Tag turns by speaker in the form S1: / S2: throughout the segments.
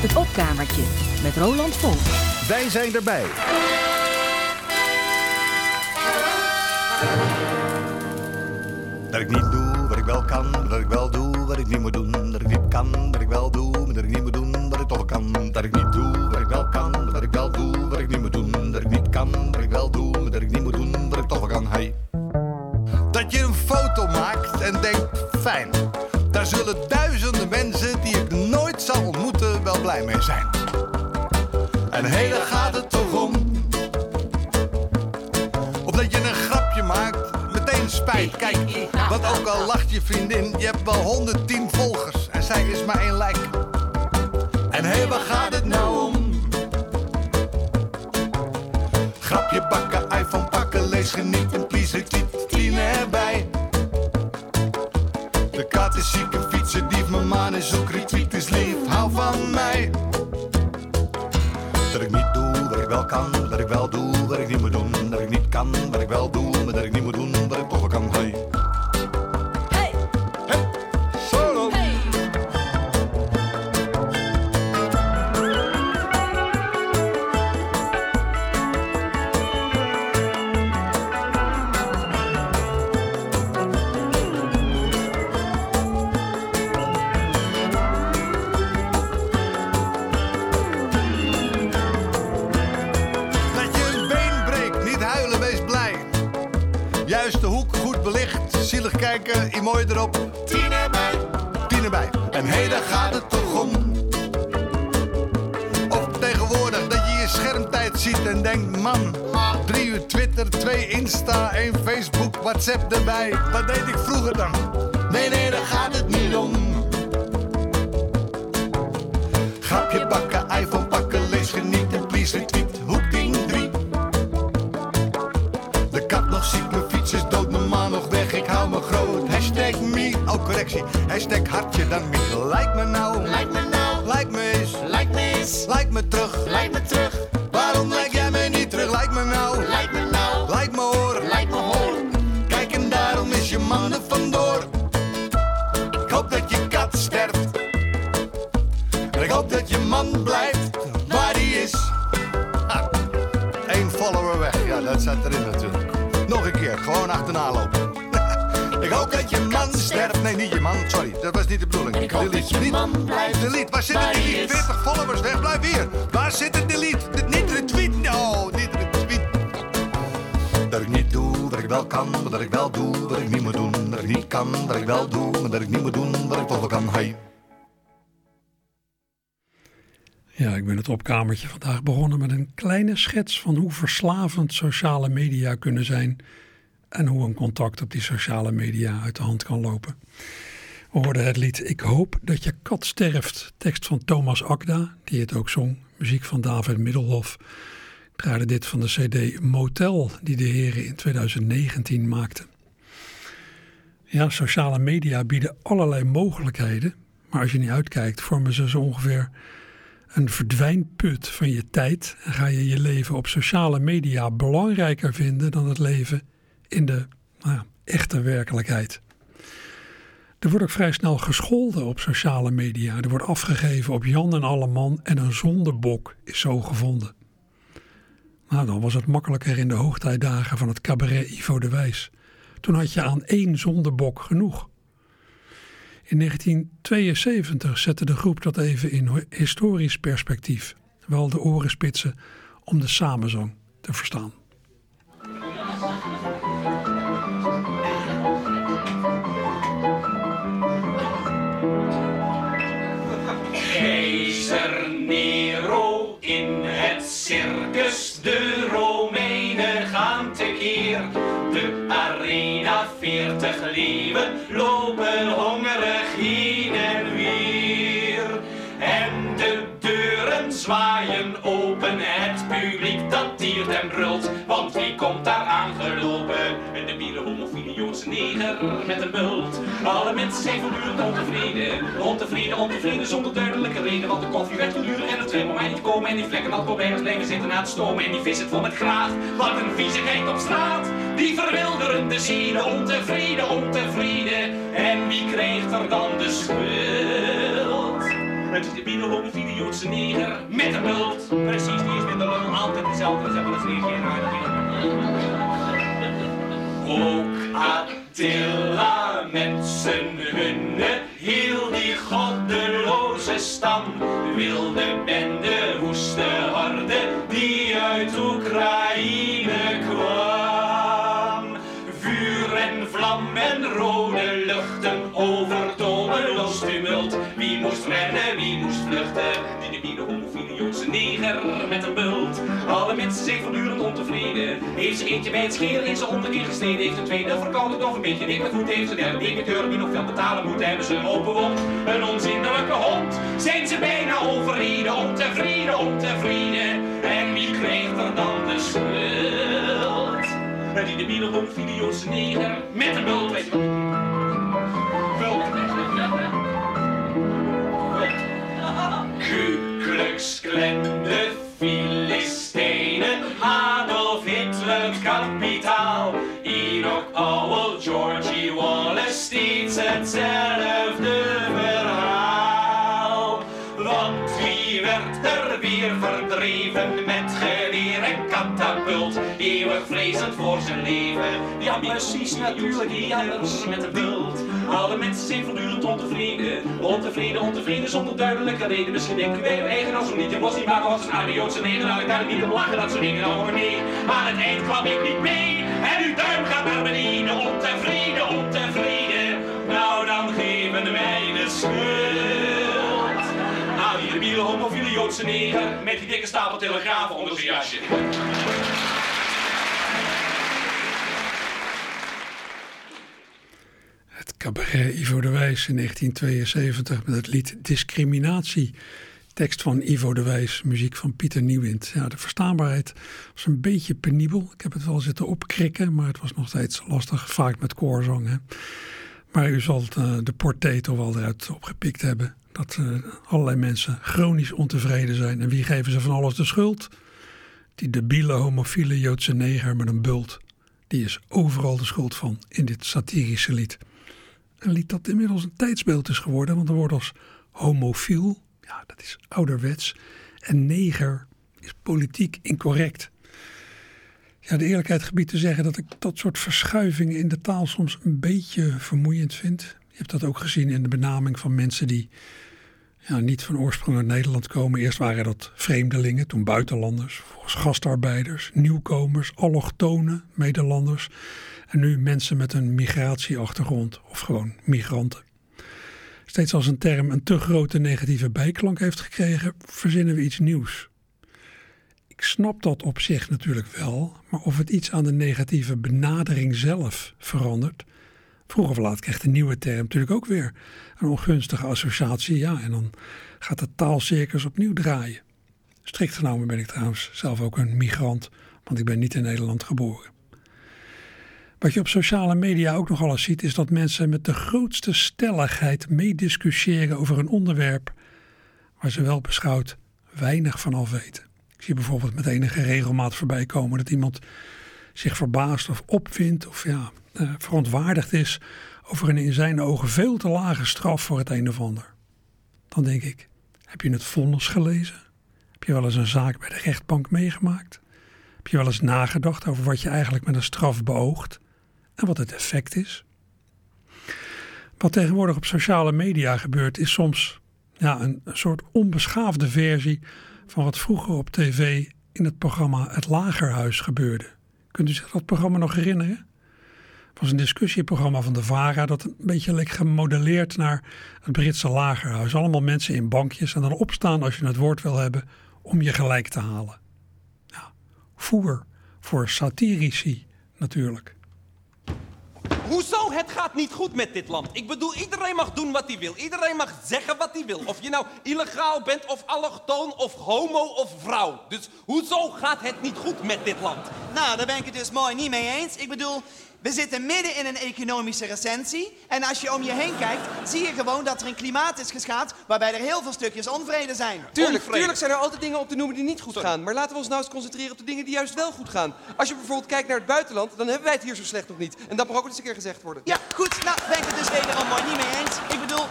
S1: Het opkamertje met Roland Vol.
S2: Wij zijn erbij. Dat ik niet doe wat ik wel kan, dat ik wel doe wat ik niet moet doen. Dat ik niet kan, wat ik wel doe, maar dat ik niet moet doen wat ik toch kan. Dat ik niet doe wat ik wel kan, wat ik wel doe wat ik niet moet doen. Dat ik niet kan, wat ik wel doe, maar dat ik niet moet doen wat ik toch kan. Hey. Dat je een foto maakt en denkt, fijn. Daar zullen duizenden blij zijn. En hé, gaat het toch om. Of dat je een grapje maakt, meteen spijt. Kijk, want ook al lacht je vriendin, je hebt wel 110 volgers en zij is maar één like. En hé, waar gaat het nou om? Grapje bakken, iPhone pakken, lees genieten, please retweet, tien erbij. De kat is ziek, een van mij. Dat ik niet doe wat ik wel kan, dat ik wel doe wat ik niet moet doen. Dat ik niet kan wat ik wel doe, maar dat ik niet moet doen wat ik toch kan. Kijken, mooi erop. Tien erbij. Tien erbij. En hé, gaat het toch om. Of tegenwoordig dat je je schermtijd ziet en denkt, man. Drie uur Twitter, twee Insta, één Facebook, WhatsApp erbij. Wat deed ik vroeger dan? Nee, nee, daar gaat het niet om. Grapje bakken, iPhone pakken, lees genieten, please retweet, oh correctie, hashtag hartje dan me. Like me nou, like me nou, like me eens, like me eens, like me terug, like me terug. Waarom like jij me niet terug, like me nou, like me nou, like me hoor, like me hoor. Kijk en daarom is je man er vandoor. Ik hoop dat je kat sterft. En ik hoop dat je man blijft waar hij is. Ha, Eén follower weg, ja, dat zat erin natuurlijk. Nog een keer, gewoon achterna lopen. ik hoop dat je man sterft. Nee, niet je man, sorry, dat was niet de bedoeling.
S3: Ik hoop dat je
S2: Niet-
S3: man blijft
S2: Delete, waar zit
S3: waar
S2: het delete?
S3: is.
S2: 40 followers weg, blijf hier. Waar zit het delete? Dit- Niet retweet, oh, niet retweet. Dat ik niet doe wat ik wel kan, maar dat ik wel doe wat ik niet moet doen. Dat ik niet kan wat ik wel doe, maar dat ik niet moet doen wat ik toch wel kan. Hey.
S4: Ja, ik ben het opkamertje vandaag begonnen met een kleine schets van hoe verslavend sociale media kunnen zijn en hoe een contact op die sociale media uit de hand kan lopen. We hoorden het lied Ik hoop dat je kat sterft, tekst van Thomas Akda, die het ook zong, muziek van David Middelhoff. Ik draaide dit van de cd Motel, die de heren in 2019 maakten. Ja, sociale media bieden allerlei mogelijkheden, maar als je niet uitkijkt vormen ze zo ongeveer een verdwijnput van je tijd en ga je je leven op sociale media belangrijker vinden dan het leven in de nou ja, echte werkelijkheid. Er wordt ook vrij snel gescholden op sociale media. Er wordt afgegeven op Jan en Alleman en een zondebok is zo gevonden. Nou, dan was het makkelijker in de hoogtijdagen van het cabaret Ivo de Wijs. Toen had je aan één zondebok genoeg. In 1972 zette de groep dat even in historisch perspectief. Wel de oren spitsen om de samenzang te verstaan.
S5: Leeuwen lopen hongerig heen en weer. En de deuren zwaaien open, het publiek dat tiert en brult. Want wie komt daar aangelopen? De neger met een bult. Alle mensen zijn voortdurend ontevreden. Ontevreden, ontevreden zonder duidelijke reden. Want de koffie werd te en het om mij niet komen. En die vlekken alcohol blijven zitten na te stomen. En die vis zit vol met graag. Wat een viezigheid op straat. Die verwilderen de zielen. Ontevreden, ontevreden. En wie krijgt er dan de schuld? Het is de binnenhomofiele Joodse neger met een bult. Precies, die is met de lul altijd dezelfde. Zeg wel eens reageren. Ook Attila met zijn hunne, heel die goddeloze stam, wilde bende, woeste horde, die uit Oekraïne kwam. Vuur en vlam en rode luchten, overtoneloos tumult. Wie moest rennen, wie moest vluchten? Joodse neger met een bult. Alle mensen zijn voortdurend ontevreden. Heeft ze eentje bij het scheren in zijn onderkeer gesneden. Heeft een tweede verkouden of een beetje dik met voet. Heeft ze derde directeur die nog veel betalen moet. Hebben ze een open wond, een onzindelijke hond. Zijn ze bijna overreden, ontevreden, ontevreden. En wie krijgt er dan de schuld? En die debiele homofiele Joodse neger met een bult. Weet? Bult. De Filistijnen, Adolf Hitler, kapitaal. Enoch Powell, Georgie Wallace, steeds hetzelfde verhaal. Want wie werd er weer verdreven vrezend voor zijn leven? Ja, precies, natuurlijk, die anders met een bult. Alle mensen zijn voortdurend ontevreden. Ontevreden, ontevreden zonder duidelijke reden. Misschien denken wij eigen als we niet in was niet maken was een. Nou, ik kan niet om lachen dat soort dingen hoor nee. Aan het eind kwam ik niet mee. En uw duim gaat naar beneden. Ontevreden, ontevreden. Nou, dan geven wij de schuld. Aan die debiele homofiele Joodse neger. Met die dikke stapel telegrafen onder zijn jasje.
S4: Cabaret Ivo de Wijs in 1972 met het lied Discriminatie. Tekst van Ivo de Wijs, muziek van Pieter Nieuwind. Ja, de verstaanbaarheid was een beetje penibel. Ik heb het wel zitten opkrikken, maar het was nog steeds lastig. Vaak met koorzang. Hè. Maar u zal uh, de portée toch wel eruit opgepikt hebben. Dat uh, allerlei mensen chronisch ontevreden zijn. En wie geven ze van alles de schuld? Die debiele homofiele Joodse neger met een bult. Die is overal de schuld van in dit satirische lied. Een lied dat inmiddels een tijdsbeeld is geworden. Want er wordt als homofiel, ja dat is ouderwets. En neger is politiek incorrect. Ja, de eerlijkheid gebied te zeggen dat ik dat soort verschuivingen in de taal soms een beetje vermoeiend vind. Je hebt dat ook gezien in de benaming van mensen die ja, niet van oorsprong uit Nederland komen. Eerst waren dat vreemdelingen, toen buitenlanders, volgens gastarbeiders, nieuwkomers, allochtonen, Nederlanders. En nu mensen met een migratieachtergrond of gewoon migranten. Steeds als een term een te grote negatieve bijklank heeft gekregen, verzinnen we iets nieuws. Ik snap dat op zich natuurlijk wel, maar of het iets aan de negatieve benadering zelf verandert. Vroeg of laat krijgt de nieuwe term natuurlijk ook weer een ongunstige associatie. Ja, en dan gaat de taalcircus opnieuw draaien. Strikt genomen ben ik trouwens zelf ook een migrant, want ik ben niet in Nederland geboren. Wat je op sociale media ook nog eens ziet, is dat mensen met de grootste stelligheid meediscussiëren over een onderwerp waar ze wel beschouwd weinig van af weten. Ik zie bijvoorbeeld met enige regelmaat voorbij komen dat iemand zich verbaast of opvindt of ja, eh, verontwaardigd is over een in zijn ogen veel te lage straf voor het een of ander. Dan denk ik, heb je het vonnis gelezen? Heb je wel eens een zaak bij de rechtbank meegemaakt? Heb je wel eens nagedacht over wat je eigenlijk met een straf beoogt en wat het effect is? Wat tegenwoordig op sociale media gebeurt, is soms ja, een, soort onbeschaafde versie van wat vroeger op tv in het programma Het Lagerhuis gebeurde. Kunt u zich dat programma nog herinneren? Het was een discussieprogramma van de VARA dat een beetje leek gemodelleerd naar het Britse lagerhuis. Allemaal mensen in bankjes en dan opstaan als je het woord wil hebben om je gelijk te halen. Voer voor satirici natuurlijk.
S3: Hoezo? Het gaat niet goed met dit land. Ik bedoel, iedereen mag doen wat hij wil. Iedereen mag zeggen wat hij wil. Of je nou illegaal bent, of allochtoon, of homo, of vrouw. Dus hoezo gaat het niet goed met dit land?
S6: Nou, daar ben ik het dus mooi niet mee eens. Ik bedoel, we zitten midden in een economische recensie. En als je om je heen kijkt, zie je gewoon dat er een klimaat is geschaad... waarbij er heel veel stukjes onvrede zijn.
S7: Tuurlijk, tuurlijk zijn er altijd dingen op te noemen die niet goed gaan. Maar laten we ons nou eens concentreren op de dingen die juist wel goed gaan. Als je bijvoorbeeld kijkt naar het buitenland, dan hebben wij het hier zo slecht nog niet. En dat mag ook eens een keer gezegd worden.
S6: Ja, goed, nou ben ik het dus wederom mooi niet mee eens. Ik bedoel,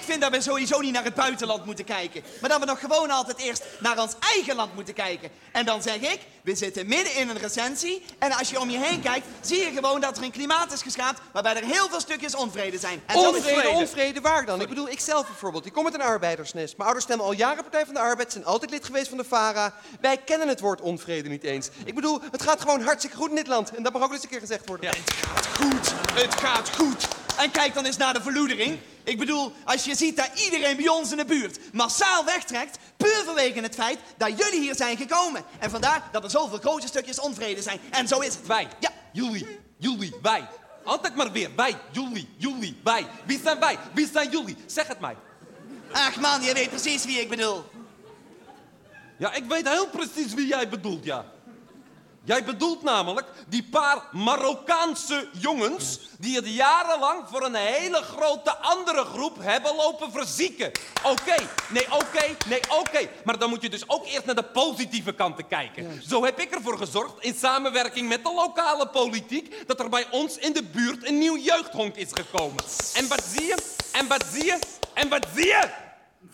S6: ik vind dat we sowieso niet naar het buitenland moeten kijken. Maar dat we nog gewoon altijd eerst naar ons eigen land moeten kijken. En dan zeg ik, we zitten midden in een recensie. En als je om je heen kijkt, zie je gewoon dat er een klimaat is geschapen... waarbij er heel veel stukjes onvrede zijn. En
S7: Onvrede, onvrede, waar dan? Ik bedoel, ik zelf bijvoorbeeld. Ik kom uit een arbeidersnest. Mijn ouders stemmen al jaren Partij van de Arbeid, zijn altijd lid geweest van de VARA. Wij kennen het woord onvrede niet eens. Ik bedoel, het gaat gewoon hartstikke goed in dit land. En dat mag ook eens een keer gezegd worden.
S6: Het gaat goed, het gaat goed. En kijk dan eens naar de verloedering. Ik bedoel, als je ziet dat iedereen bij ons in de buurt massaal wegtrekt... puur vanwege het feit dat jullie hier zijn gekomen. En vandaar dat er zoveel grote stukjes onvrede zijn. En zo is het.
S3: Wij.
S6: Ja.
S3: Jullie. Jullie. Wij. Altijd maar weer. Wij. Jullie. Jullie. Wij. Wie zijn wij? Wie zijn jullie? Zeg het mij.
S6: Ach man, je weet precies wie ik bedoel.
S3: Ja, ik weet heel precies wie jij bedoelt, ja. Jij bedoelt namelijk die paar Marokkaanse jongens... die het jarenlang voor een hele grote andere groep hebben lopen verzieken. Oké, nee, oké, nee, oké. Maar dan moet je dus ook eerst naar de positieve kanten kijken. Zo heb ik ervoor gezorgd, in samenwerking met de lokale politiek... dat er bij ons in de buurt een nieuw jeugdhonk is gekomen. En wat zie je? En wat zie je? En wat zie je?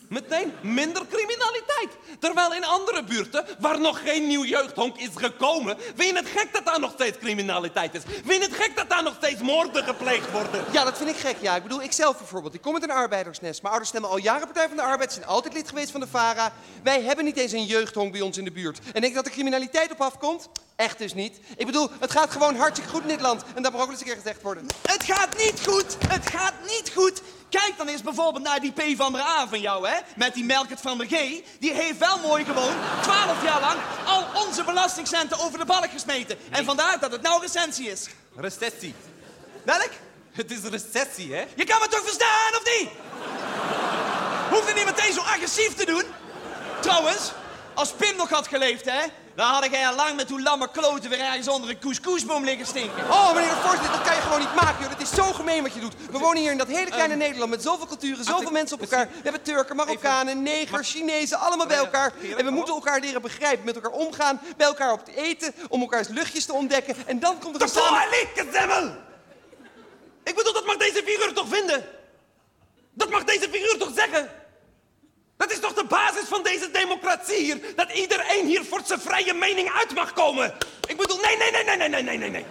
S3: Meteen minder criminaliteit. Terwijl in andere buurten, waar nog geen nieuw jeugdhonk is gekomen... vind je het gek dat daar nog steeds criminaliteit is? Vind je het gek dat daar nog steeds moorden gepleegd worden?
S7: Ja, dat vind ik gek, ja. Ik bedoel, ik zelf bijvoorbeeld. Ik kom uit een arbeidersnest. Mijn ouders stemmen al jaren Partij van de Arbeid, zijn altijd lid geweest van de VARA. Wij hebben niet eens een jeugdhonk bij ons in de buurt. En denk je dat de criminaliteit op afkomt? Echt dus niet. Ik bedoel, het gaat gewoon hartstikke goed in dit land. En dat mag ook eens een keer gezegd worden.
S6: Het gaat niet goed, het gaat niet goed. Kijk dan eens bijvoorbeeld naar die P van der A van jou, hè? Met die Melkert van der G. Die heeft wel mooi gewoon 12 jaar lang al onze belastingcenten over de balk gesmeten. En vandaar dat het nou recensie is.
S3: Recessie.
S6: Welk?
S3: Het is recessie, hè?
S6: Je kan me toch verstaan, of niet? Hoef je niet meteen zo agressief te doen. Trouwens, als Pim nog had geleefd, hè, dan had jij al lang met hoe lamme kloten weer ergens onder een couscousboom liggen stinken.
S7: Oh, meneer de voorzitter, dat kan je gewoon niet maken, joh. Dat is zo gemeen wat je doet. We wonen hier in dat hele kleine Nederland met zoveel culturen, zoveel mensen op elkaar. We hebben Turken, Marokkanen, Negers, Chinezen, allemaal bij elkaar. En we moeten elkaar leren begrijpen, met elkaar omgaan, bij elkaar op te eten, om elkaars luchtjes te ontdekken. En dan komt er een samen...
S3: zemmel! Ik bedoel, dat mag deze figuur toch vinden? Dat mag deze figuur toch zeggen? Dat is toch de basis van deze democratie hier? Dat iedereen hier voor zijn vrije mening uit mag komen? Ik bedoel, nee, nee, nee, nee, nee, nee, nee, nee.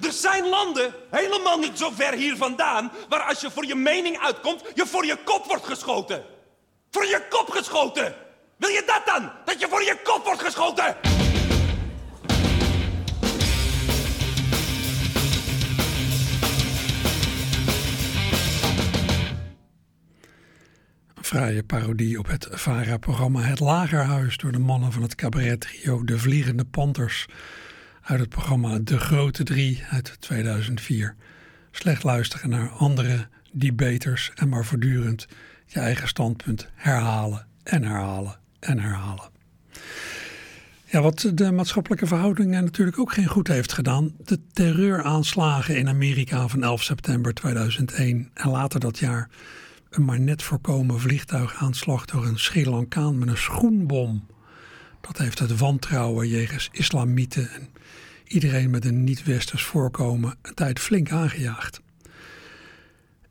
S3: Er zijn landen, helemaal niet zo ver hier vandaan, waar als je voor je mening uitkomt, je voor je kop wordt geschoten. Voor je kop geschoten! Wil je dat dan? Dat je voor je kop wordt geschoten?
S4: Fraaie parodie op het VARA-programma Het Lagerhuis door de mannen van het cabaret-trio De Vliegende Panthers uit het programma De Grote Drie uit 2004. Slecht luisteren naar andere debaters en maar voortdurend je eigen standpunt herhalen en herhalen en herhalen. Ja, wat de maatschappelijke verhoudingen natuurlijk ook geen goed heeft gedaan. De terreuraanslagen in Amerika van 11 september 2001 en later dat jaar een maar net voorkomen vliegtuigaanslag door een Sri Lankaan met een schoenbom. Dat heeft het wantrouwen jegens islamieten en iedereen met een niet-westers voorkomen een tijd flink aangejaagd.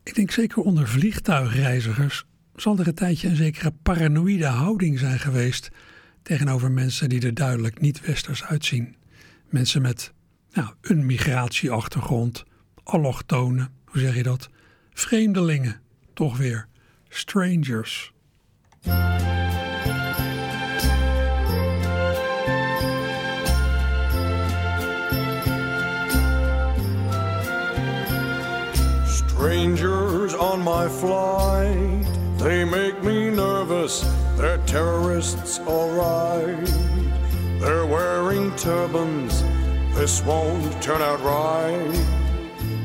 S4: Ik denk zeker onder vliegtuigreizigers zal er een tijdje een zekere paranoïde houding zijn geweest tegenover mensen die er duidelijk niet-westers uitzien. Mensen met nou, een migratieachtergrond, allochtonen, hoe zeg je dat? Vreemdelingen, toch weer. Strangers.
S8: Strangers on my flight, they make me nervous. They're terrorists, alright. They're wearing turbans, this won't turn out right.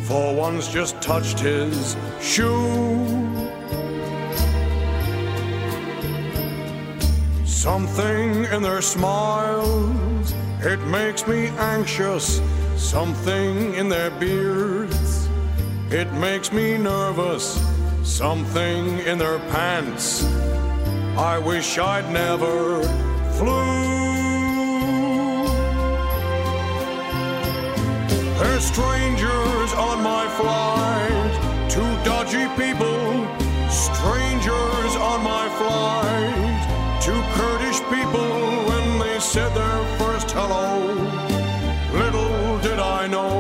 S8: For one's just touched his shoe. Something in their smiles, it makes me anxious. Something in their beards, it makes me nervous. Something in their pants, I wish I'd never flew. There's strangers on my flight, two dodgy people strangers on my flight, two Kurdish people when they said their first hello. Little did I know,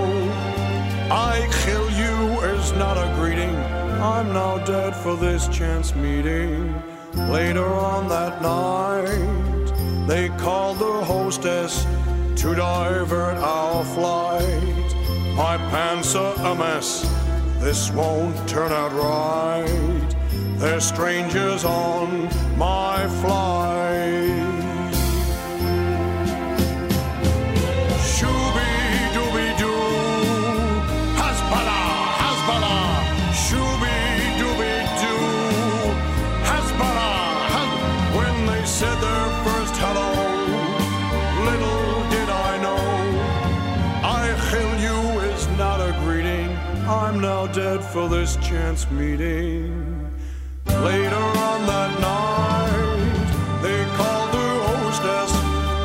S8: I kill you is not a greeting. I'm now dead for this chance meeting. Later on that night, they called the hostess to divert our flight. My pants are a mess, this won't turn out right. There's strangers on my flight. For this chance meeting. Later on that night, they called the hostess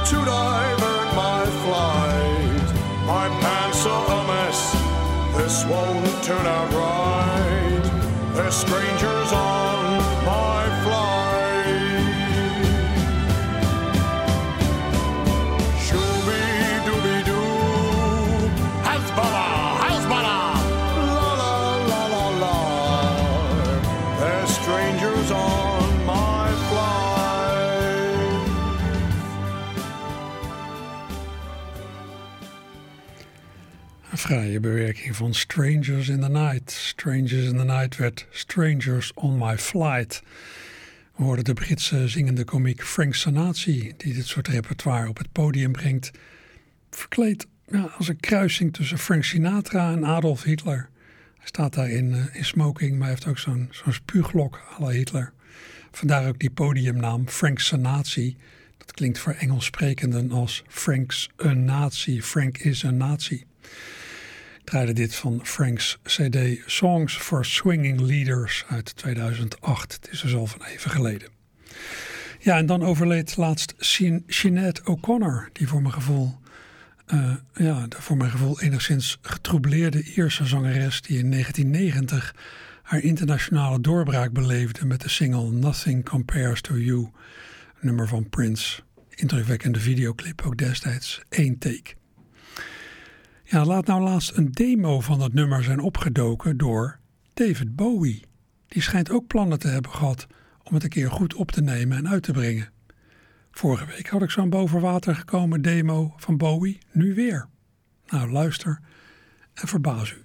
S8: to divert my flight. My pants are a mess, this won't turn out right. There's strangers on
S4: fraaie bewerking van Strangers in the Night. Strangers in the Night werd Strangers on My Flight. We hoorden de Britse zingende komiek Frank Sanati, die dit soort repertoire op het podium brengt. Verkleed ja, als een kruising tussen Frank Sinatra en Adolf Hitler. Hij staat daar in, eh, in smoking, maar hij heeft ook zo'n zo'n spuuglok à la Hitler. Vandaar ook die podiumnaam Frank Sanati. Dat klinkt voor Engels sprekenden als Frank's een nazi. Frank is een nazi. Draaide dit van Frank's CD Songs for Swinging Leaders uit 2008. Het is dus al van even geleden. Ja, en dan overleed laatst Sinead O'Connor, die voor mijn gevoel, eh, ja, voor mijn gevoel enigszins getroubleerde Ierse zangeres die in 1990 haar internationale doorbraak beleefde met de single Nothing Compares to You, nummer van Prince. Indrukwekkende videoclip ook destijds, één take. Laat nou laatst een demo van dat nummer zijn opgedoken door David Bowie. Die schijnt ook plannen te hebben gehad om het een keer goed op te nemen en uit te brengen. Vorige week had ik zo'n boven water gekomen demo van Bowie, nu weer. Nou, luister en verbaas u.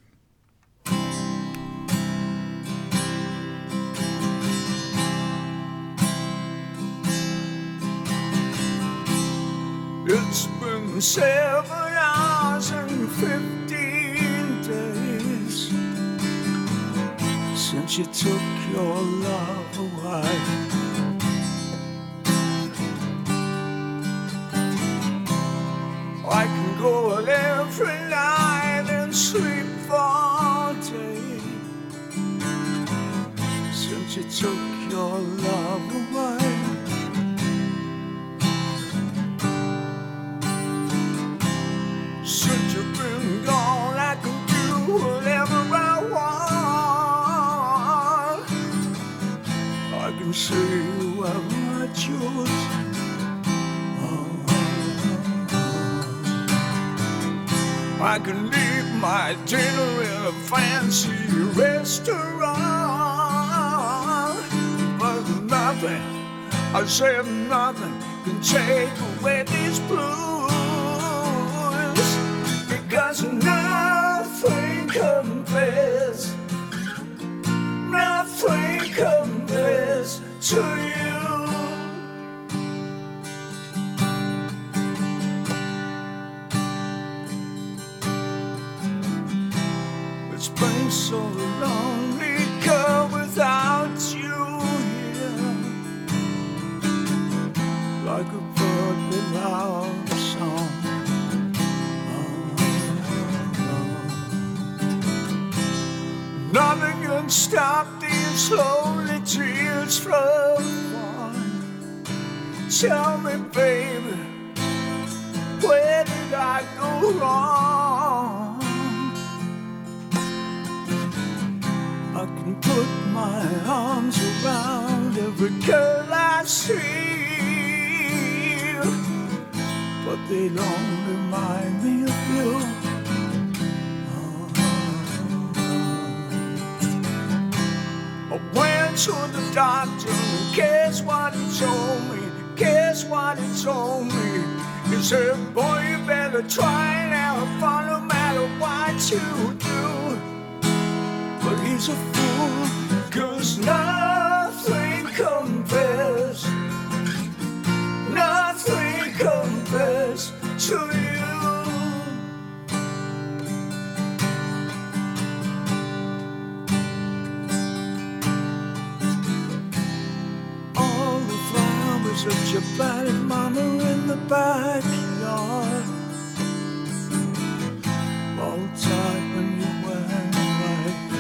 S8: seven hours and fifteen days since you took your love away. I can go out every night and sleep all day since you took your love away. I can say you are not yours. I can leave my dinner in a fancy restaurant, but nothing, I said nothing, can take away these blues because nothing compares, to
S9: the doctor and guess what he told me? Guess what he told me? He said, boy, you better try now, fun no matter what you do. But he's a fool, cause nothing that you planted, mama, in the backyard. All tight when you were right.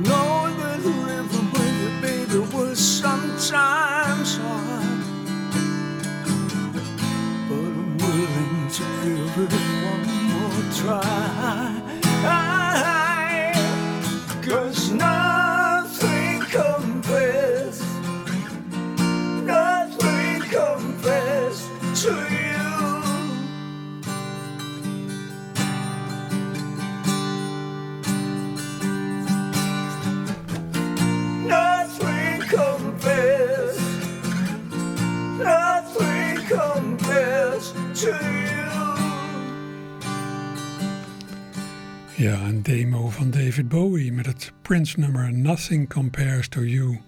S9: Knowing that living with your baby was sometimes hard. But I'm willing to give it one more try.
S4: Ja, een demo van David Bowie met het Prince-nummer Nothing Compares to You.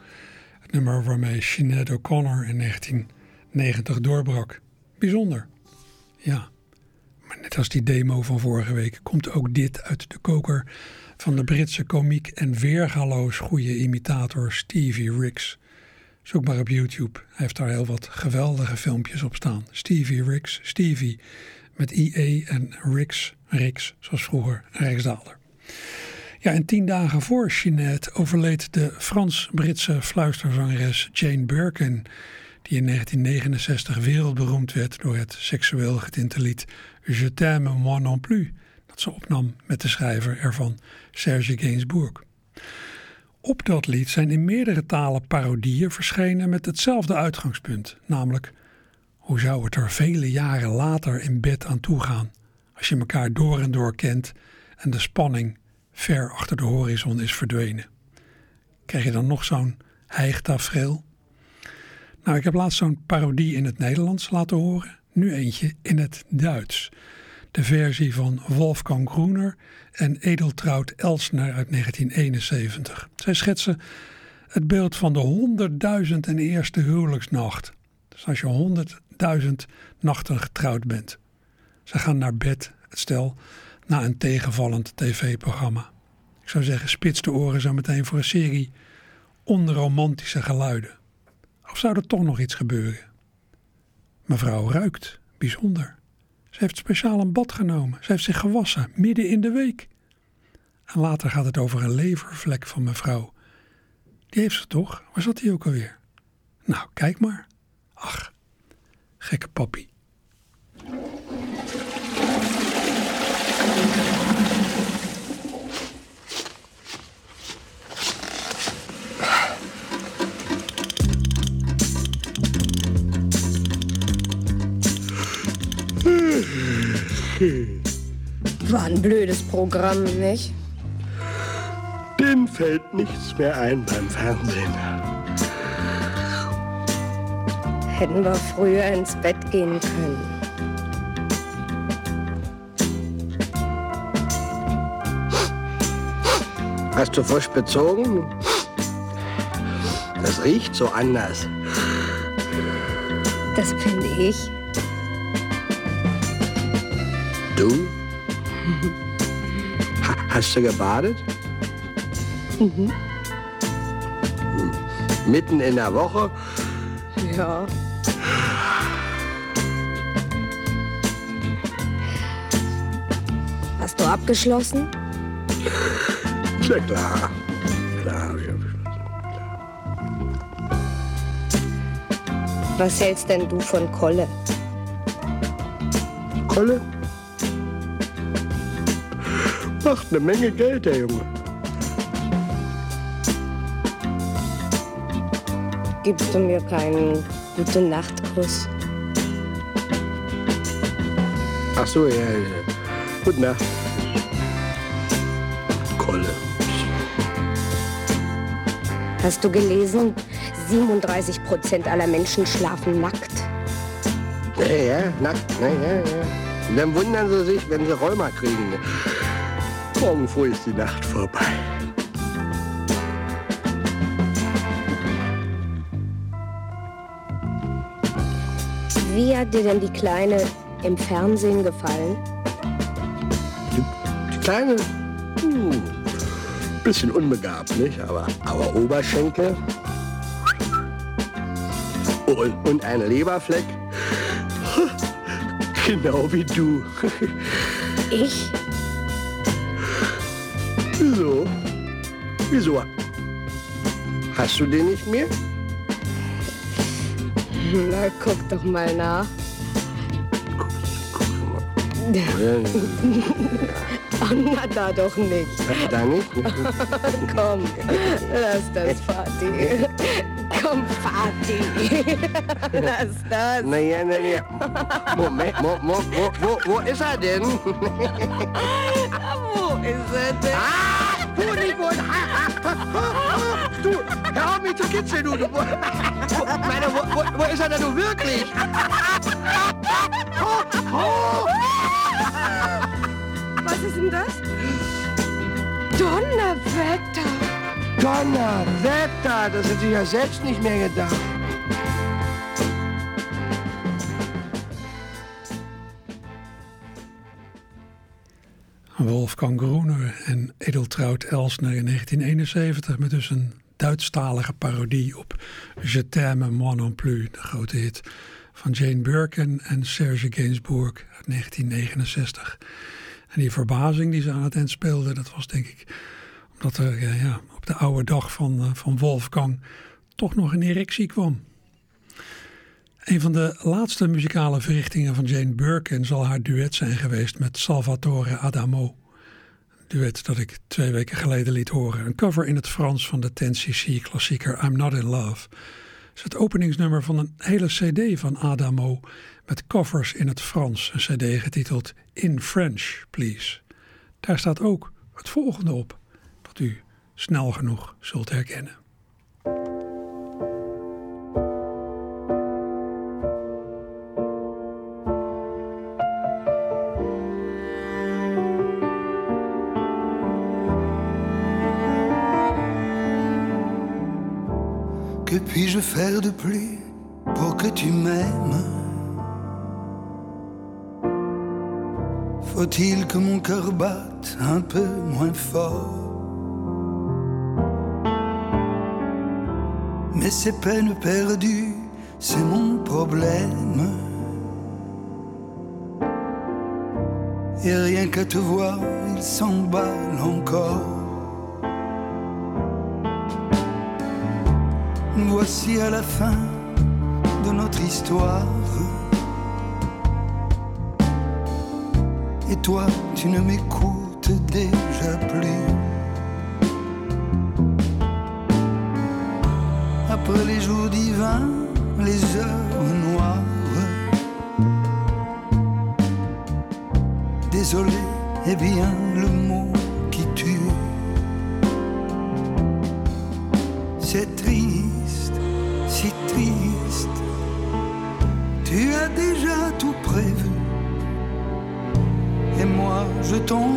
S4: Het nummer waarmee Sinead O'Connor in 1990 doorbrak. Bijzonder. Ja, maar net als die demo van vorige week komt ook dit uit de koker van de Britse komiek en weergaloos goede imitator Stevie Ricks. Zoek maar op YouTube. Hij heeft daar heel wat geweldige filmpjes op staan. Stevie Ricks, Stevie met IE en Ricks, Ricks, zoals vroeger Rijksdaalder. Ja, en tien dagen voor Jeanette overleed de Frans-Britse fluisterzangeres Jane Birkin, die in 1969 wereldberoemd werd door het seksueel getinte lied Je t'aime moi non plus, dat ze opnam met de schrijver ervan Serge Gainsbourg. Op dat lied zijn in meerdere talen parodieën verschenen met hetzelfde uitgangspunt, namelijk hoe zou het er vele jaren later in bed aan toe gaan als je elkaar door en door kent en de spanning ver achter de horizon is verdwenen? Krijg je dan nog zo'n hijgtafereel? Nou, ik heb laatst zo'n parodie in het Nederlands laten horen, nu eentje in het Duits. De versie van Wolfgang Groener en Edeltraud Elsner uit 1971. Zij schetsen het beeld van de honderdduizend en eerste huwelijksnacht. Dus als je honderdduizend nachten getrouwd bent. Ze gaan naar bed, het stel, na een tegenvallend tv-programma. Ik zou zeggen, spits de oren zo meteen voor een serie onromantische geluiden. Of zou er toch nog iets gebeuren? Mevrouw ruikt, bijzonder. Ze heeft speciaal een bad genomen. Ze heeft zich gewassen, midden in de week. En later gaat het over een levervlek van mevrouw. Die heeft ze toch? Waar zat die ook alweer? Nou, kijk maar. Ach, gekke papi.
S10: War ein blödes Programm, nicht?
S11: Dem fällt nichts mehr ein beim Fernsehen.
S10: Hätten wir früher ins Bett gehen können.
S11: Hast du frisch bezogen? Das riecht so anders.
S10: Das finde ich.
S11: Hast du gebadet?
S10: Mhm.
S11: Mitten in der Woche?
S10: Ja. Hast du abgeschlossen?
S11: Na klar. Klar, hab ich abgeschlossen.
S10: Was hältst denn du von Kolle?
S11: Kolle? Macht eine Menge Geld, der Junge.
S10: Gibst du mir keinen gute Nachtkuss?
S11: Ach so, ja, ja. Gute Nacht. Kolle.
S10: Hast du gelesen? 37 Prozent aller Menschen schlafen nackt.
S11: Ja, ja, nackt. Ja, ja, ja. Und dann wundern sie sich, wenn sie Rheuma kriegen. Morgen früh ist die Nacht vorbei.
S10: Wie hat dir denn die Kleine im Fernsehen gefallen?
S11: Die Kleine, hm, bisschen unbegabt, nicht? Aber, aber Oberschenkel und, und ein Leberfleck. Genau wie du.
S10: Ich?
S11: Wieso? Wieso? Hast du den nicht mehr?
S10: Na, guck doch mal nach. Ach, na, da doch nicht.
S11: Da nicht?
S10: Komm, lass das, Vati. Komm, Vati. Lass das.
S11: Naja, naja. Moment, mo, mo, wo, wo, wo ist er denn?
S10: Wo ist er denn?
S11: Ah, du nicht wohl. Du, hör auf mich zu kitzeln, du. du wo, meine, wo, wo, wo ist er denn du wirklich?
S10: Was ist denn das? Donnerwetter.
S11: Donnerwetter, das hätte ich ja selbst nicht mehr gedacht.
S4: Wolfgang Groener en Edeltraud Elsner in 1971 met dus een Duitsstalige parodie op Je t'aime moi non plus, de grote hit van Jane Birkin en Serge Gainsbourg uit 1969. En die verbazing die ze aan het eind speelden, dat was denk ik omdat er ja, de oude dag van, uh, van Wolfgang toch nog een erectie kwam. Een van de laatste muzikale verrichtingen van Jane Birkin zal haar duet zijn geweest met Salvatore Adamo. Een duet dat ik twee weken geleden liet horen. Een cover in het Frans van de 10cc klassieker I'm Not In Love. Het is het openingsnummer van een hele cd van Adamo met covers in het Frans. Een cd getiteld In French, Please. Daar staat ook het volgende op, dat u snel genoeg zult herkennen.
S2: Que puis-je faire de plus pour que tu m'aimes Faut-il que mon cœur batte un peu moins fort Mais ces peines perdues, c'est mon problème. Et rien qu'à te voir, il s'emballe encore. Voici à la fin de notre histoire. Et toi, tu ne m'écoutes déjà plus. Les jours divins, les heures noires. Désolé est bien le mot qui tue. C'est triste, si triste. Tu as déjà tout prévu. Et moi, je tombe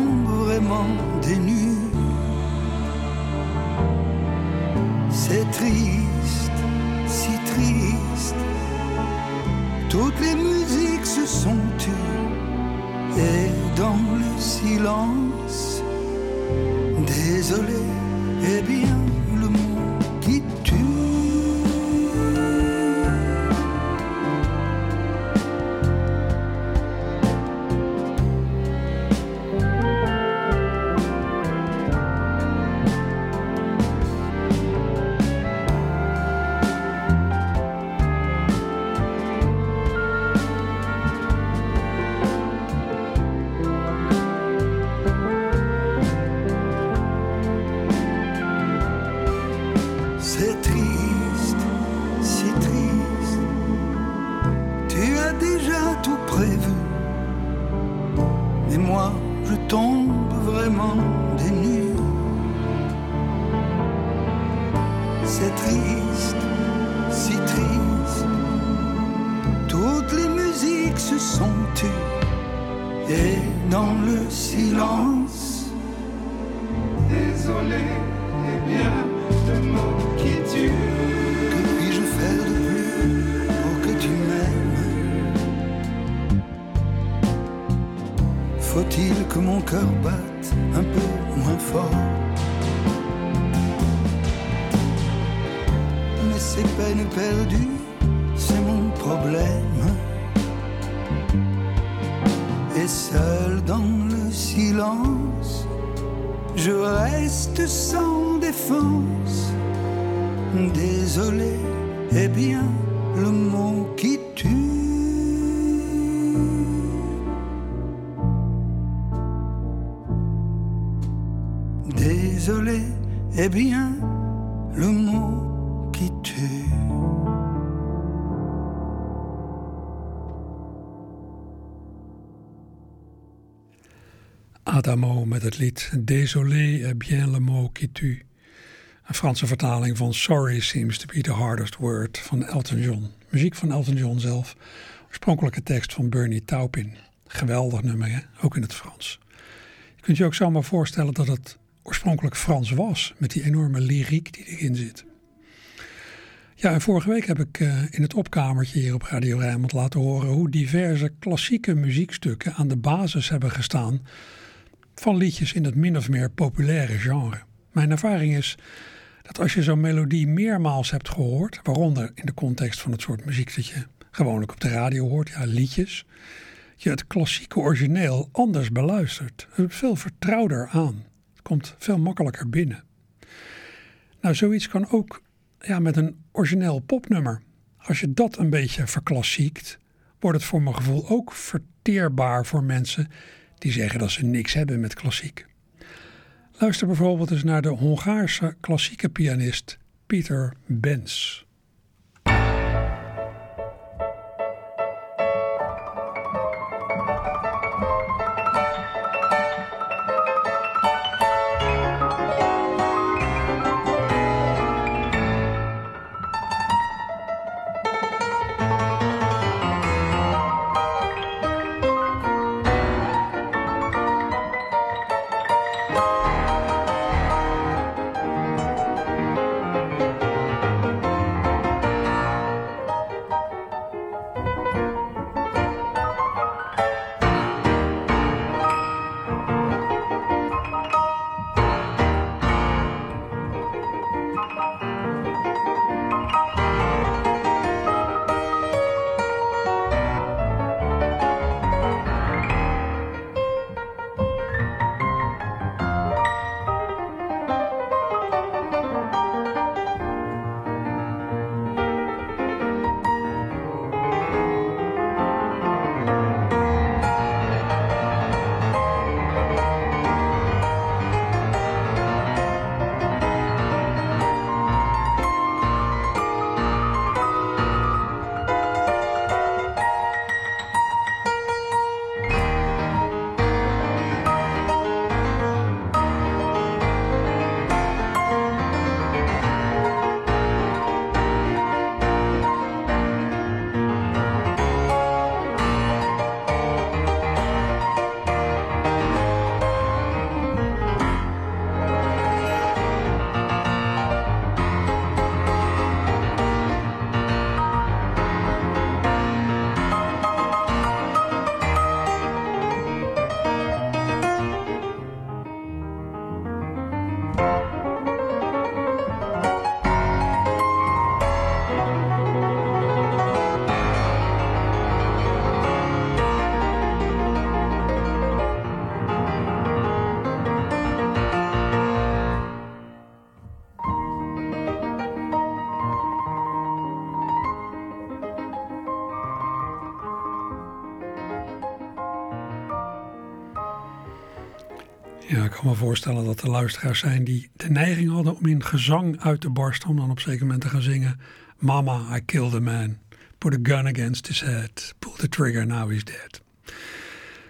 S12: je tombe vraiment des nues. C'est triste, si triste. Toutes les musiques se sont tues. Et dans le silence, désolé, eh bien, le mot qui tue. Faut-il que mon cœur batte un peu moins fort? Mais ces peines perdues, c'est mon problème. Et seul dans le silence, je reste sans défense. Désolé est bien le mot qui est bien le mot qui tue.
S4: Adamo met het lied Désolé est bien le mot qui tue. Een Franse vertaling van Sorry seems to be the hardest word van Elton John. Muziek van Elton John zelf. Oorspronkelijke tekst van Bernie Taupin. Geweldig nummer, hè? ook in het Frans. Je kunt je ook zomaar voorstellen dat het oorspronkelijk Frans was. Met die enorme lyriek die erin zit. Ja, en vorige week heb ik uh, in het opkamertje hier op Radio Rijnmond laten horen hoe diverse klassieke muziekstukken aan de basis hebben gestaan van liedjes in het min of meer populaire genre. Mijn ervaring is dat als je zo'n melodie meermaals hebt gehoord, waaronder in de context van het soort muziek dat je gewoonlijk op de radio hoort, ja, liedjes, je het klassieke origineel anders beluistert. Het veel vertrouwder aan. Komt veel makkelijker binnen. Nou, zoiets kan ook ja, met een origineel popnummer. Als je dat een beetje verklassiekt, wordt het voor mijn gevoel ook verteerbaar voor mensen die zeggen dat ze niks hebben met klassiek. Luister bijvoorbeeld eens naar de Hongaarse klassieke pianist Peter Benz. Kan me voorstellen dat er luisteraars zijn die de neiging hadden om in gezang uit te barsten. Om dan op zeker moment te gaan zingen. Mama, I killed a man. Put a gun against his head. Pull the trigger, now he's dead.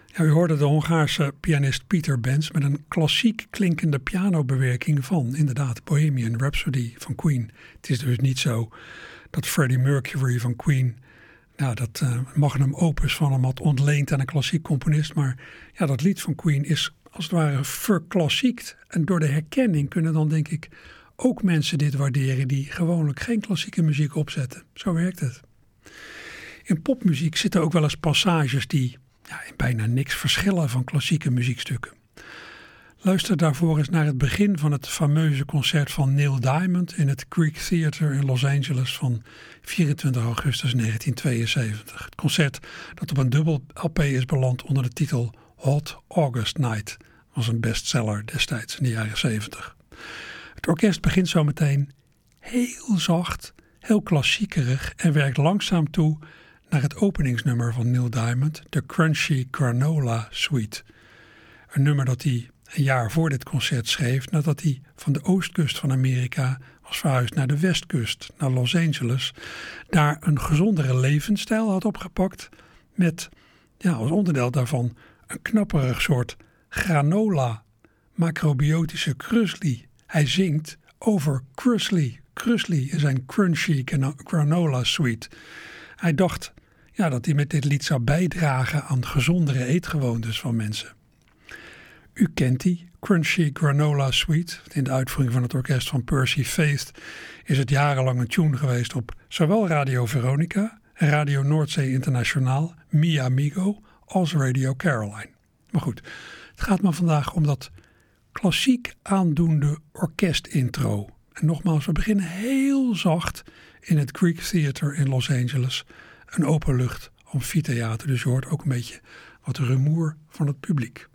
S4: Ja, u hoorde de Hongaarse pianist Peter Benz met een klassiek klinkende pianobewerking van inderdaad Bohemian Rhapsody van Queen. Het is dus niet zo dat Freddie Mercury van Queen nou, dat uh, magnum opus van hem had ontleend aan een klassiek componist. Maar ja, dat lied van Queen is als het ware verklassiekt. En door de herkenning kunnen dan denk ik ook mensen dit waarderen die gewoonlijk geen klassieke muziek opzetten. Zo werkt het. In popmuziek zitten ook wel eens passages die ja, in bijna niks verschillen van klassieke muziekstukken. Luister daarvoor eens naar het begin van het fameuze concert van Neil Diamond in het Greek Theater in Los Angeles van 24 augustus 1972. Het concert dat op een dubbel LP is beland onder de titel Hot August Night was een bestseller destijds in de jaren 70. Het orkest begint zo meteen heel zacht, heel klassiekerig en werkt langzaam toe naar het openingsnummer van Neil Diamond, de Crunchy Granola Suite. Een nummer dat hij een jaar voor dit concert schreef nadat hij van de oostkust van Amerika was verhuisd naar de westkust, naar Los Angeles, daar een gezondere levensstijl had opgepakt met ja, als onderdeel daarvan een knapperig soort granola, macrobiotische krusli. Hij zingt over krusli. Krusli is een crunchy granola sweet. Hij dacht ja, dat hij met dit lied zou bijdragen aan gezondere eetgewoontes van mensen. U kent die, Crunchy Granola Suite. In de uitvoering van het orkest van Percy Faith is het jarenlang een tune geweest op zowel Radio Veronica, Radio Noordzee Internationaal, Mi Amigo als Radio Caroline. Maar goed, het gaat me vandaag om dat klassiek aandoende orkestintro. En nogmaals, we beginnen heel zacht in het Greek Theater in Los Angeles. Een openlucht amfitheater, dus je hoort ook een beetje wat rumoer van het publiek.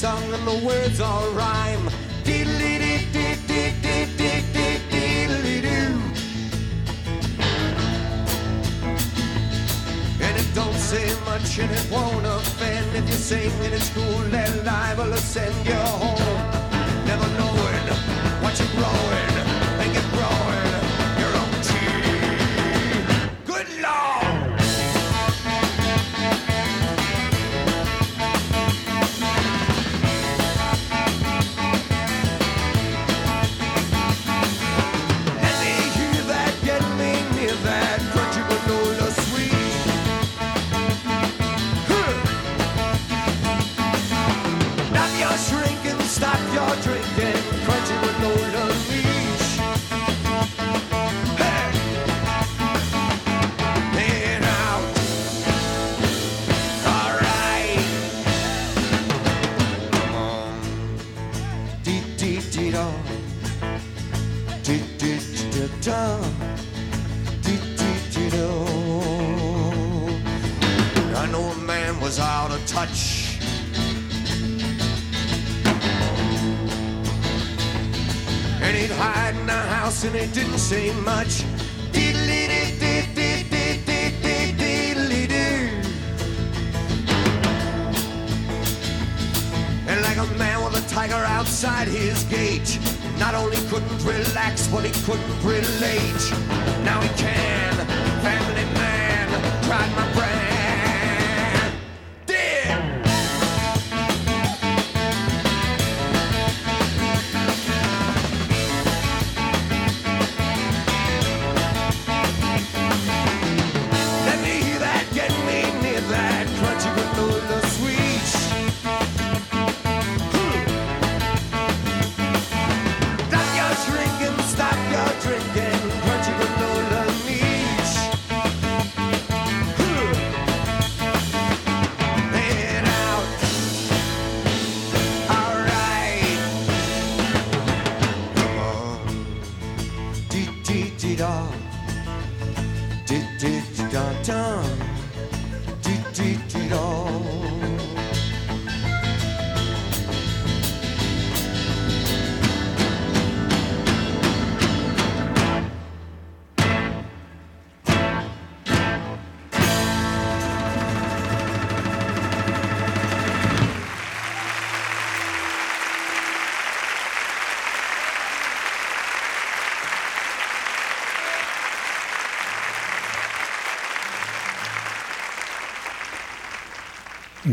S13: sung and the words all rhyme. Diddly dee dee dee dee dee dee diddly doo. And it don't say much and it won't offend if you sing it in school. They're liable to you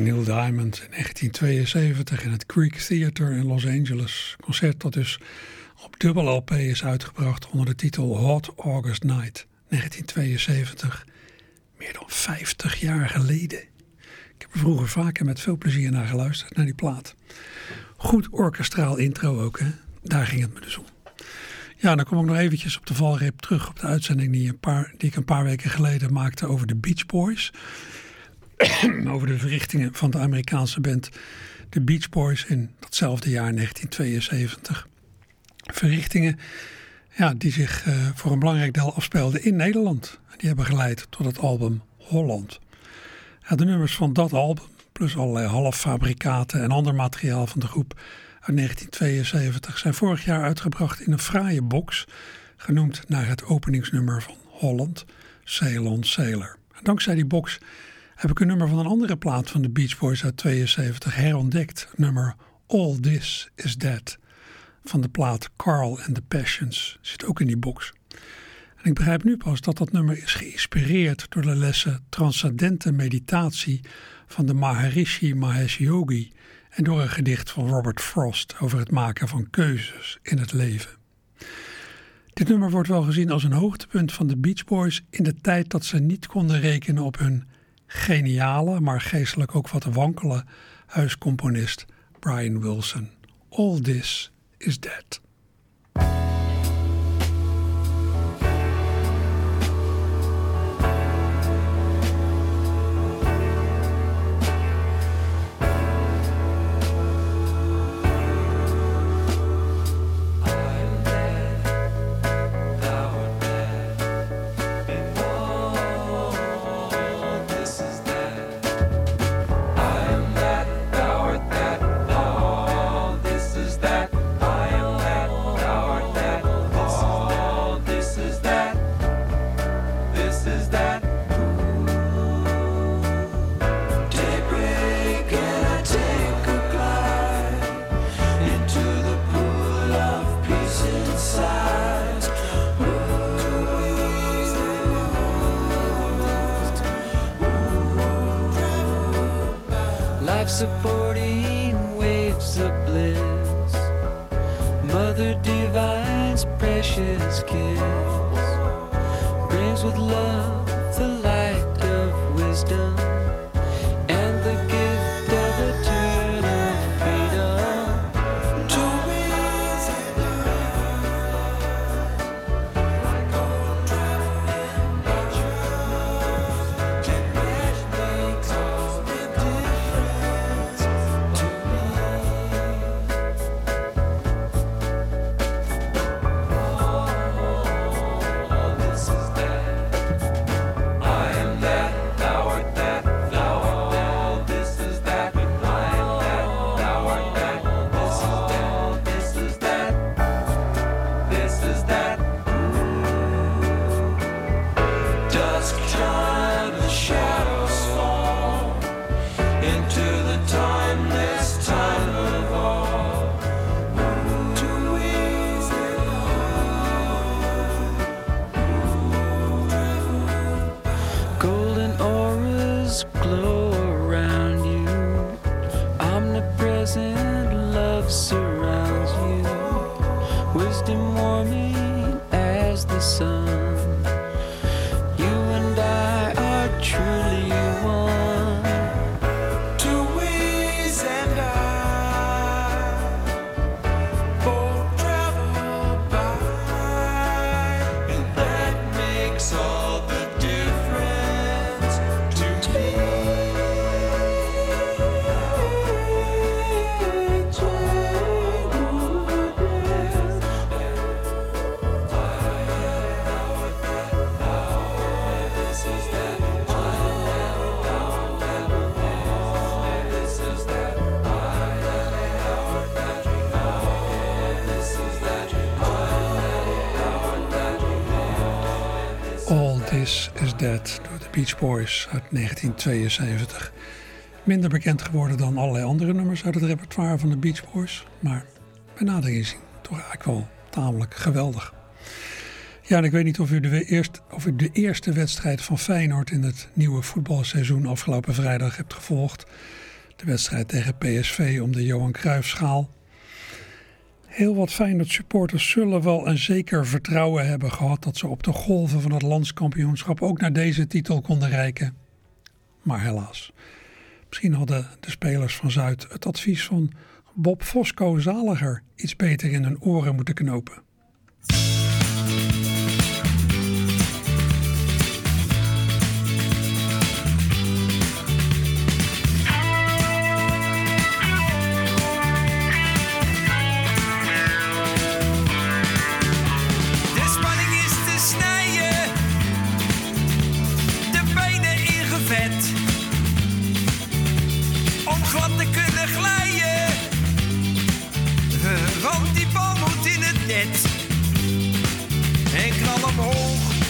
S4: Neil Diamond in 1972 in het Creek Theater in Los Angeles. Concert dat dus op dubbel LP is uitgebracht onder de titel Hot August Night 1972. Meer dan 50 jaar geleden. Ik heb er vroeger vaker met veel plezier naar geluisterd, naar die plaat. Goed orkestraal intro ook, hè? Daar ging het me dus om. Ja, dan kom ik nog eventjes op de valreep terug op de uitzending die, een paar, die ik een paar weken geleden maakte over de Beach Boys. over de verrichtingen van de Amerikaanse band de Beach Boys in datzelfde jaar 1972. Verrichtingen ja, die zich eh, voor een belangrijk deel afspeelden in Nederland. Die hebben geleid tot het album Holland. Ja, de nummers van dat album, plus allerlei halffabrikaten en ander materiaal van de groep uit 1972, zijn vorig jaar uitgebracht in een fraaie box, genoemd naar het openingsnummer van Holland, Ceylon Sailor. Dankzij die box heb ik een nummer van een andere plaat van de Beach Boys uit 72 herontdekt. Nummer All This Is Dead van de plaat Carl and the Passions. Zit ook in die box. En ik begrijp nu pas dat dat nummer is geïnspireerd door de lessen Transcendente Meditatie van de Maharishi Mahesh Yogi en door een gedicht van Robert Frost over het maken van keuzes in het leven. Dit nummer wordt wel gezien als een hoogtepunt van de Beach Boys in de tijd dat ze niet konden rekenen op hun geniale, maar geestelijk ook wat wankele huiscomponist Brian Wilson. All this is dead.
S14: Supporting waves of bliss. Mother Divine's precious kiss brings with love the light
S4: De Beach Boys uit 1972. Minder bekend geworden dan allerlei andere nummers uit het repertoire van de Beach Boys. Maar bij nader inzien toch eigenlijk wel tamelijk geweldig. Ja, en ik weet niet of u, de eerst, of de eerste wedstrijd van Feyenoord in het nieuwe voetbalseizoen afgelopen vrijdag hebt gevolgd. De wedstrijd tegen PSV om de Johan Cruijffschaal. Heel wat Feyenoord supporters zullen wel een zeker vertrouwen hebben gehad dat ze op de golven van het landskampioenschap ook naar deze titel konden reiken. Maar helaas. Misschien hadden de spelers van Zuid het advies van Bob Fosco Zaliger iets beter in hun oren moeten knopen.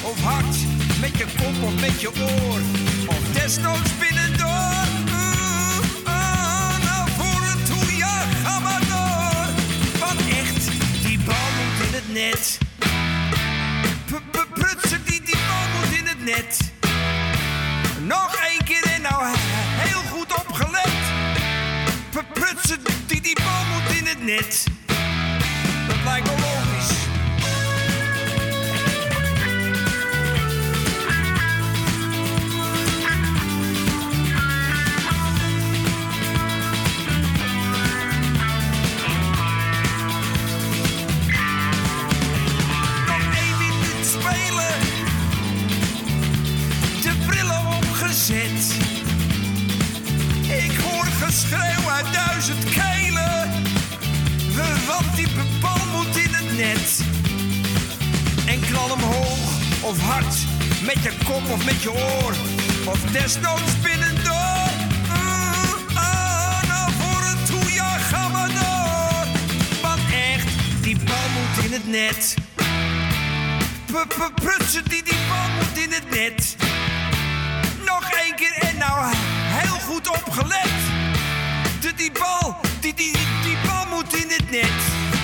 S15: Of hard, met je kop of met je oor. Of desnoods binnendoor. Oeh, oh, nou voren toe, ja, ga maar door. Want echt, die bal moet in het net. P- p- Prutser die die bal moet in het net. Nog één keer en nou he- heel goed opgelet. P- Prutser die die bal moet in het net. Dat lijkt wel omhoog of hard. Met je kop of met je oor. Of desnoods binnendoor. Mm, oh, nou voor het toe, ja, ga maar door. Want echt, die bal moet in het net. Prutsen die die bal moet in het net. Nog één keer en nou heel goed opgelet. De, die bal, die, die, die bal moet in het net.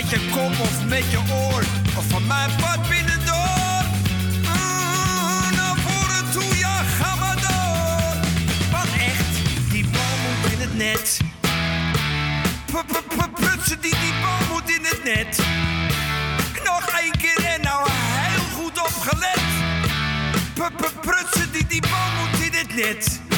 S15: Met je kop of met je oor. Of van mijn pad binnendoor. Mm, naar voren toe, ja, ga maar door. Want echt, die bal moet in het net. Prutsen die, die bal moet in het net. Nog één keer en nou heel goed opgelet. Prutsen die, die bal moet in het net.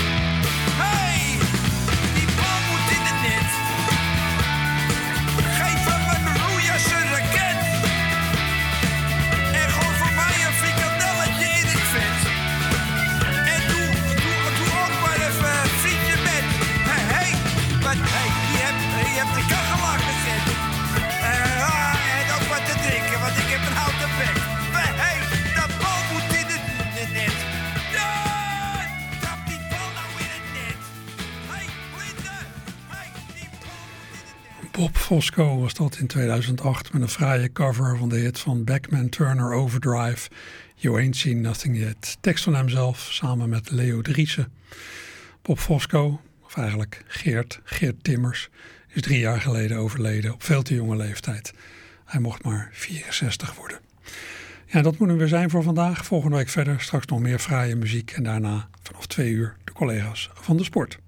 S4: Fosco was dat in 2008 met een fraaie cover van de hit van Beckman Turner Overdrive. You Ain't Seen Nothing Yet. Tekst van hemzelf samen met Leo Driessen. Bob Fosco, of eigenlijk Geert, Geert Timmers, is drie jaar geleden overleden op veel te jonge leeftijd. Hij mocht maar 64 worden. Ja, dat moet hem weer zijn voor vandaag. Volgende week verder. Straks nog meer fraaie muziek. En daarna vanaf twee uur de collega's van de sport.